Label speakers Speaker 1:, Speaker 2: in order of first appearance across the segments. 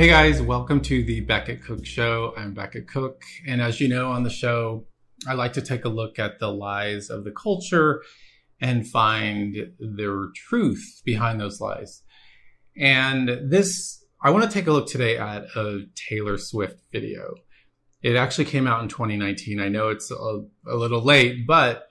Speaker 1: Hey guys, welcome to the Becket Cook Show. I'm Becket Cook, and as you know on the show, I like to take a look at the lies of the culture and find the truth behind those lies. And this, I want to take a look today at a Taylor Swift video. It actually came out in 2019. I know it's a, a little late, but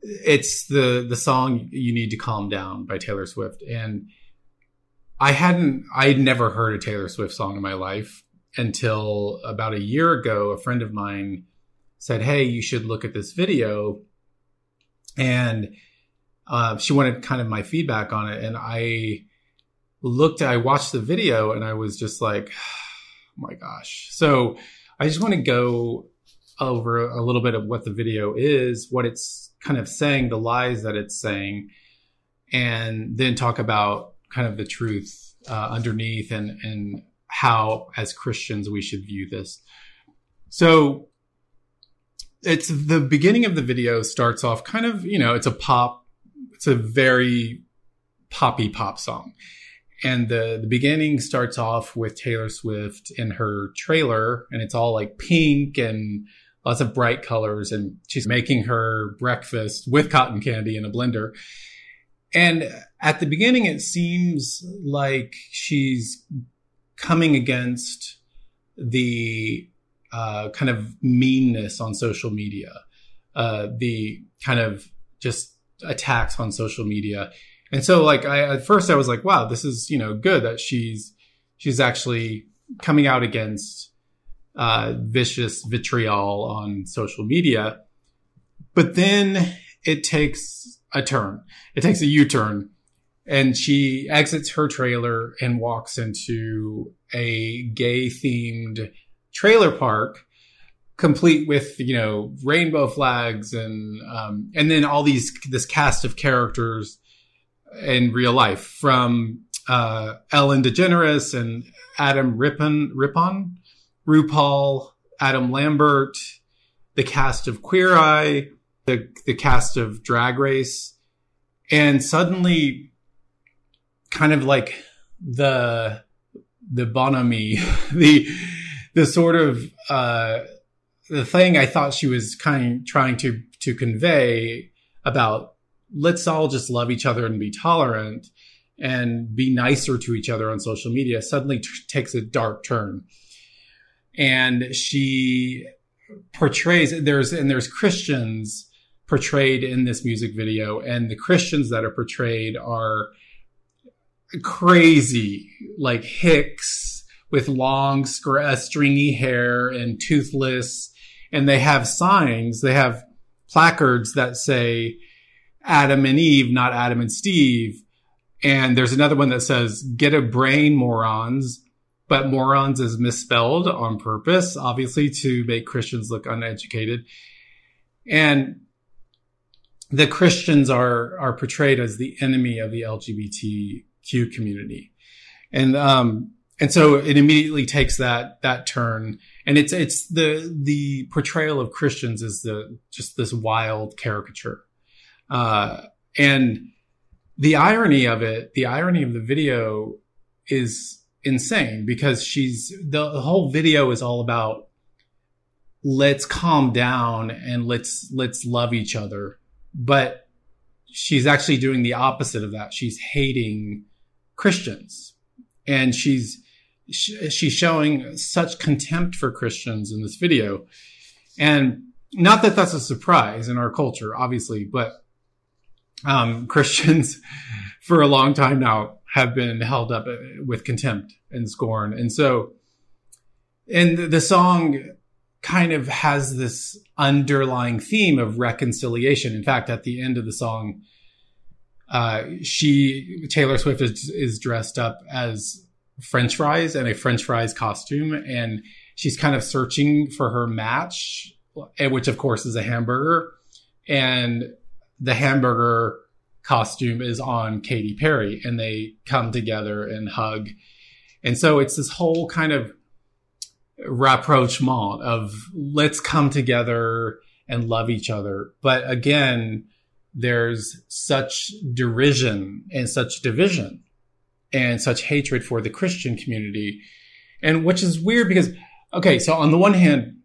Speaker 1: it's the the song "You Need to Calm Down" by Taylor Swift, and I hadn't, I'd never heard a Taylor Swift song in my life until about a year ago. A friend of mine said, Hey, you should look at this video. And uh, she wanted kind of my feedback on it. And I looked, I watched the video and I was just like, oh my gosh. So I just want to go over a little bit of what the video is, what it's kind of saying, the lies that it's saying, and then talk about kind of the truth uh, underneath and and how as Christians we should view this. So it's the beginning of the video starts off kind of, you know, it's a pop, it's a very poppy pop song. And the, the beginning starts off with Taylor Swift in her trailer, and it's all like pink and lots of bright colors. And she's making her breakfast with cotton candy in a blender. And at the beginning, it seems like she's coming against the uh, kind of meanness on social media, uh, the kind of just attacks on social media. And so, like, I, at first I was like, wow, this is, you know, good that she's, she's actually coming out against, uh, vicious vitriol on social media. But then it takes a turn. It takes a U-turn and she exits her trailer and walks into a gay themed trailer park complete with you know rainbow flags and um, and then all these this cast of characters in real life from uh, Ellen DeGeneres and Adam Rippon Rippon RuPaul Adam Lambert the cast of Queer Eye the the cast of Drag Race. And suddenly kind of like the the bonhomie, the the sort of uh, the thing I thought she was kind of trying to to convey about let's all just love each other and be tolerant and be nicer to each other on social media suddenly t- takes a dark turn. And she portrays there's and there's christians portrayed in this music video and the christians that are portrayed are crazy, like Hicks with long, uh, stringy hair and toothless. And they have signs, they have placards that say Adam and Eve, not Adam and Steve. And there's another one that says, get a brain, morons. But morons is misspelled on purpose, obviously, to make Christians look uneducated. And the Christians are, are portrayed as the enemy of the LGBTQ community. And, um, and so it immediately takes that, that turn. And it's, it's the, the portrayal of Christians is the, just this wild caricature. Uh, and the irony of it, the irony of the video is insane because she's, the, the whole video is all about let's calm down and let's, let's love each other. But she's actually doing the opposite of that. She's hating Christians. And she's, she's showing such contempt for Christians in this video. And not that that's a surprise in our culture, obviously, but um, Christians for a long time now have been held up with contempt and scorn. And so, and the song kind of has this underlying theme of reconciliation. In fact, at the end of the song, uh, she Taylor Swift is, is dressed up as french fries and a french fries costume and she's kind of searching for her match which of course is a hamburger and the hamburger costume is on Katy Perry and they come together and hug. And so it's this whole kind of rapprochement of let's come together and love each other. But again, there's such derision and such division and such hatred for the Christian community. And which is weird because, okay, so on the one hand,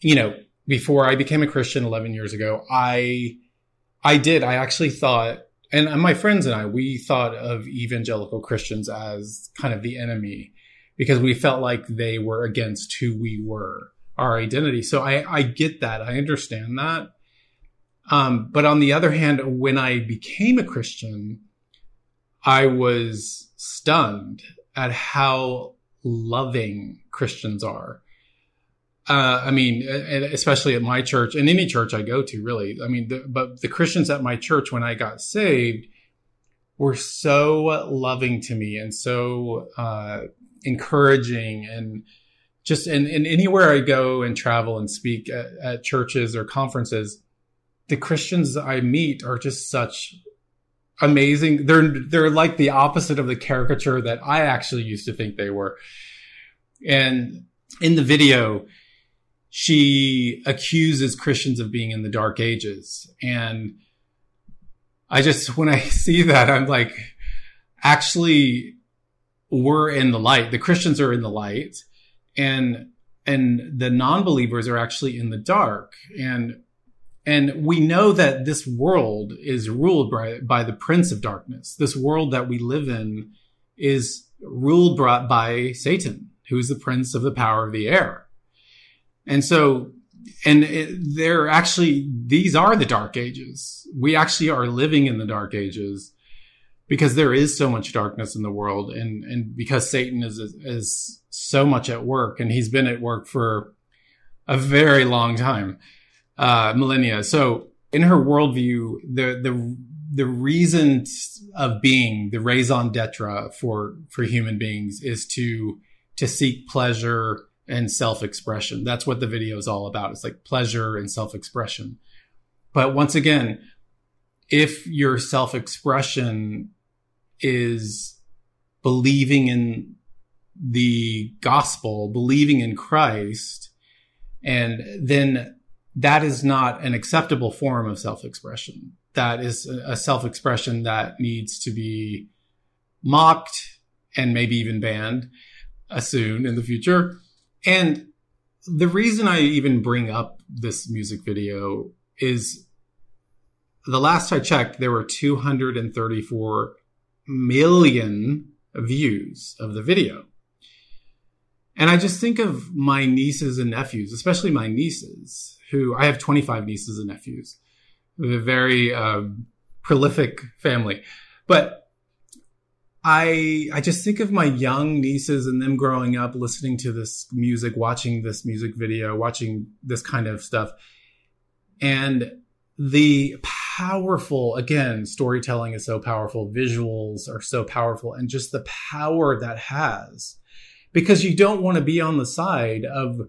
Speaker 1: you know, before I became a Christian 11 years ago, I, I did, I actually thought, and my friends and I, we thought of evangelical Christians as kind of the enemy because we felt like they were against who we were, our identity. So I, I get that. I understand that. Um, but on the other hand, when I became a Christian, I was stunned at how loving Christians are. Uh, I mean, especially at my church and any church I go to, really. I mean, the, but the Christians at my church when I got saved were so loving to me and so uh, encouraging and just and, and anywhere I go and travel and speak at, at churches or conferences, the Christians I meet are just such amazing. They're they're like the opposite of the caricature that I actually used to think they were. And in the video, she accuses Christians of being in the dark ages. And I just, when I see that, I'm like, actually, we're in the light. The Christians are in the light and, and the non-believers are actually in the dark. And, and we know that this world is ruled by, by the prince of darkness. This world that we live in is ruled brought by Satan, who is the prince of the power of the air. And so, and it, they're actually, these are the dark ages. We actually are living in the dark ages because there is so much darkness in the world and, and because Satan is, is so much at work and he's been at work for a very long time, uh, millennia. So in her worldview, the, the, the reason of being, the raison d'etre for, for human beings is to, to seek pleasure and self expression. That's what the video is all about. It's like pleasure and self expression. But once again, if your self expression is believing in the gospel, believing in Christ, and then that is not an acceptable form of self expression. That is a self expression that needs to be mocked and maybe even banned uh, soon in the future. And the reason I even bring up this music video is the last I checked, there were 234 million views of the video. And I just think of my nieces and nephews, especially my nieces, who I have 25 nieces and nephews, a very um, prolific family. But I I just think of my young nieces and them growing up listening to this music, watching this music video, watching this kind of stuff. And the powerful again, storytelling is so powerful, visuals are so powerful and just the power that has. Because you don't want to be on the side of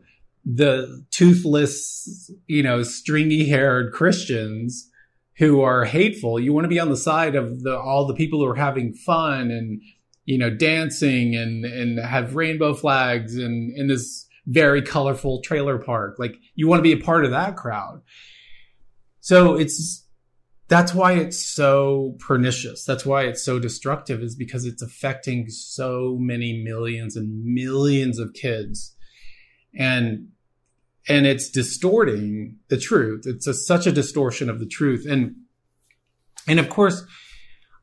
Speaker 1: the toothless, you know, stringy haired Christians who are hateful. You want to be on the side of the all the people who are having fun and you know dancing and and have rainbow flags and in this very colorful trailer park. Like you want to be a part of that crowd. So it's that's why it's so pernicious. That's why it's so destructive is because it's affecting so many millions and millions of kids. And and it's distorting the truth. It's a, such a distortion of the truth. And, and of course,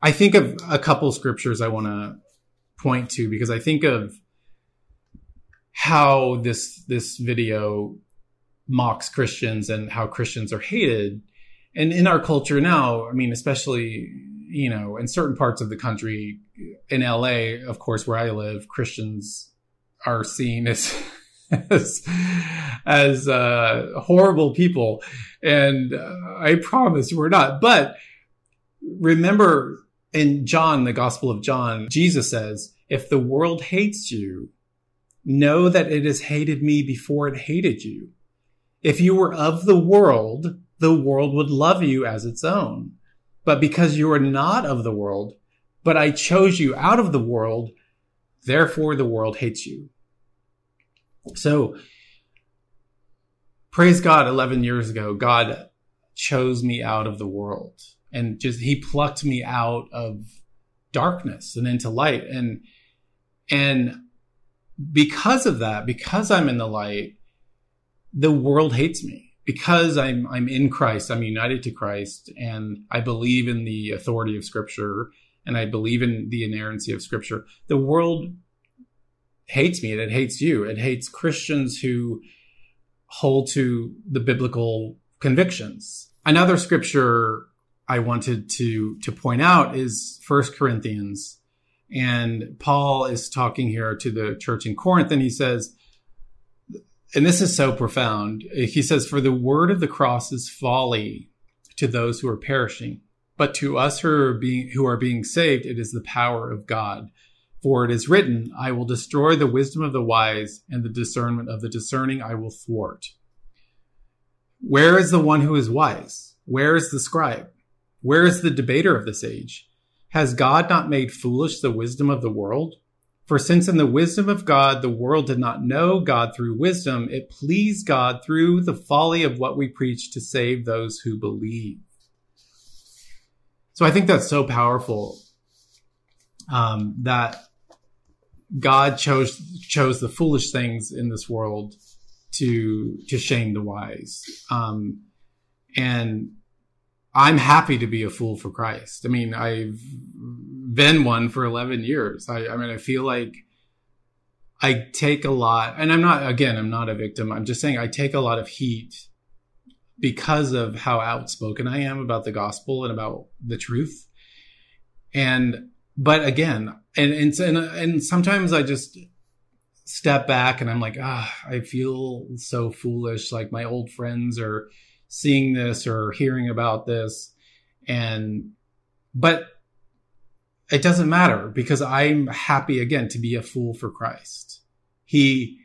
Speaker 1: I think of a couple scriptures I want to point to because I think of how this, this video mocks Christians and how Christians are hated. And in our culture now, I mean, especially, you know, in certain parts of the country, in LA, of course, where I live, Christians are seen as as as uh, horrible people, and uh, I promise we're not. But remember, in John, the Gospel of John, Jesus says, if the world hates you, know that it has hated me before it hated you. If you were of the world, the world would love you as its own. But because you are not of the world, but I chose you out of the world, therefore the world hates you. So, praise God, 11 years ago, God chose me out of the world and just, He plucked me out of darkness and into light. And, and because of that, because I'm in the light, the world hates me because I'm I'm in Christ, I'm united to Christ, and I believe in the authority of Scripture, and I believe in the inerrancy of Scripture. The world hates me, and it hates you. It hates Christians who hold to the biblical convictions. Another scripture I wanted to to point out is First Corinthians, and Paul is talking here to the church in Corinth, and he says and this is so profound. He says, For the word of the cross is folly to those who are perishing, but to us who are being, who are being saved, it is the power of God. For it is written, I will destroy the wisdom of the wise, and the discernment of the discerning I will thwart. Where is the one who is wise? Where is the scribe? Where is the debater of this age? Has God not made foolish the wisdom of the world? For since in the wisdom of God, the world did not know God through wisdom, it pleased God through the folly of what we preach to save those who believe. So I think that's so powerful um, that God chose chose the foolish things in this world to to shame the wise. Um, and I'm happy to be a fool for Christ. I mean, I've been one for 11 years. I, I mean, I feel like I take a lot, and I'm not, again, I'm not a victim. I'm just saying I take a lot of heat because of how outspoken I am about the gospel and about the truth. And, but again, and, and, and, and sometimes I just step back and I'm like, ah, I feel so foolish. Like my old friends are, seeing this or hearing about this and but it doesn't matter because I'm happy again to be a fool for Christ. He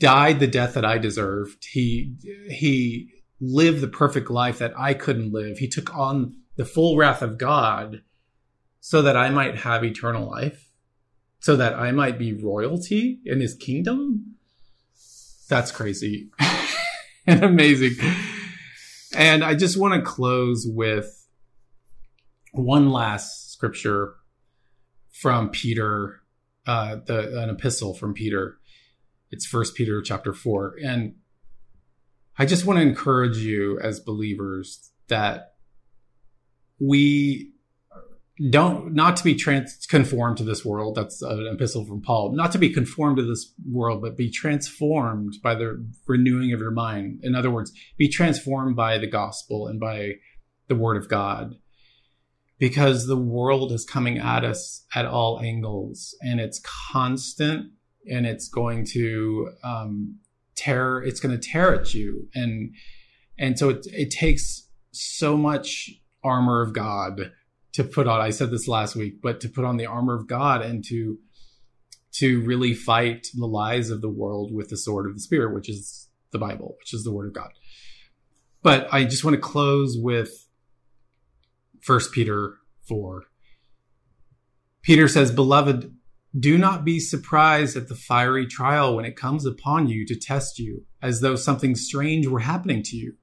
Speaker 1: died the death that I deserved. He he lived the perfect life that I couldn't live. He took on the full wrath of God so that I might have eternal life, so that I might be royalty in his kingdom. That's crazy and amazing. And I just want to close with one last scripture from Peter, uh, the, an epistle from Peter. It's First Peter chapter four, and I just want to encourage you as believers that we don't not to be trans conformed to this world that's an epistle from paul not to be conformed to this world but be transformed by the renewing of your mind. In other words be transformed by the gospel and by the word of god because the world is coming at us at all angles and it's constant and it's going to um, tear it's going to tear at you and and so it, it takes so much armor of god to put on. I said this last week, but to put on the armor of God and to to really fight the lies of the world with the sword of the spirit, which is the Bible, which is the word of God. But I just want to close with First Peter 4. Peter says, Beloved, do not be surprised at the fiery trial when it comes upon you to test you, as though something strange were happening to you.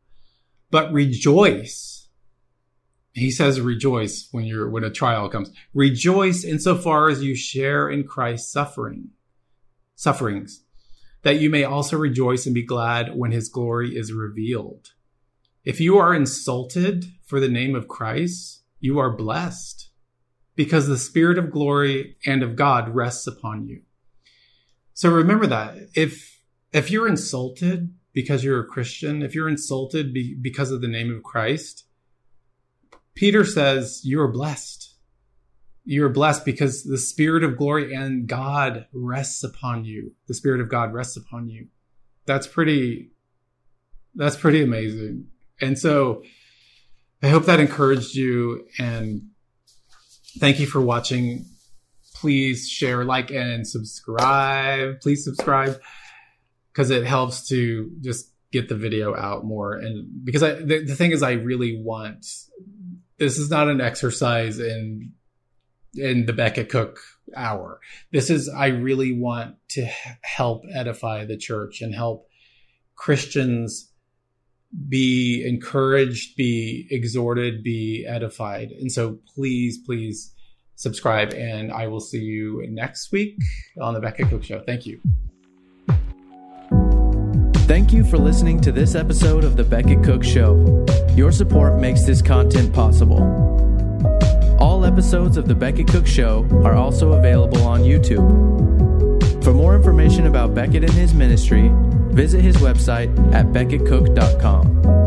Speaker 1: But rejoice he says rejoice when you're when a trial comes rejoice insofar as you share in christ's suffering sufferings that you may also rejoice and be glad when his glory is revealed if you are insulted for the name of christ you are blessed because the spirit of glory and of god rests upon you so remember that if if you're insulted because you're a christian if you're insulted be, because of the name of christ Peter says, You are blessed. You are blessed because the Spirit of glory and God rests upon you. The Spirit of God rests upon you. That's pretty, that's pretty amazing. And so I hope that encouraged you and thank you for watching. please share, like, and subscribe. Please subscribe because it helps to just get the video out more. And because I, the, the thing is, I really want this is not an exercise in in the Becket Cook hour. This is I really want to help edify the church and help Christians be encouraged, be exhorted, be edified. And so please, please subscribe and I will see you next week on the Becket Cook Show. Thank you.
Speaker 2: Thank you for listening to this episode of The Becket Cook Show. Your support makes this content possible. All episodes of The Becket Cook Show are also available on YouTube. For more information about Becket and his ministry, visit his website at becketcook.com.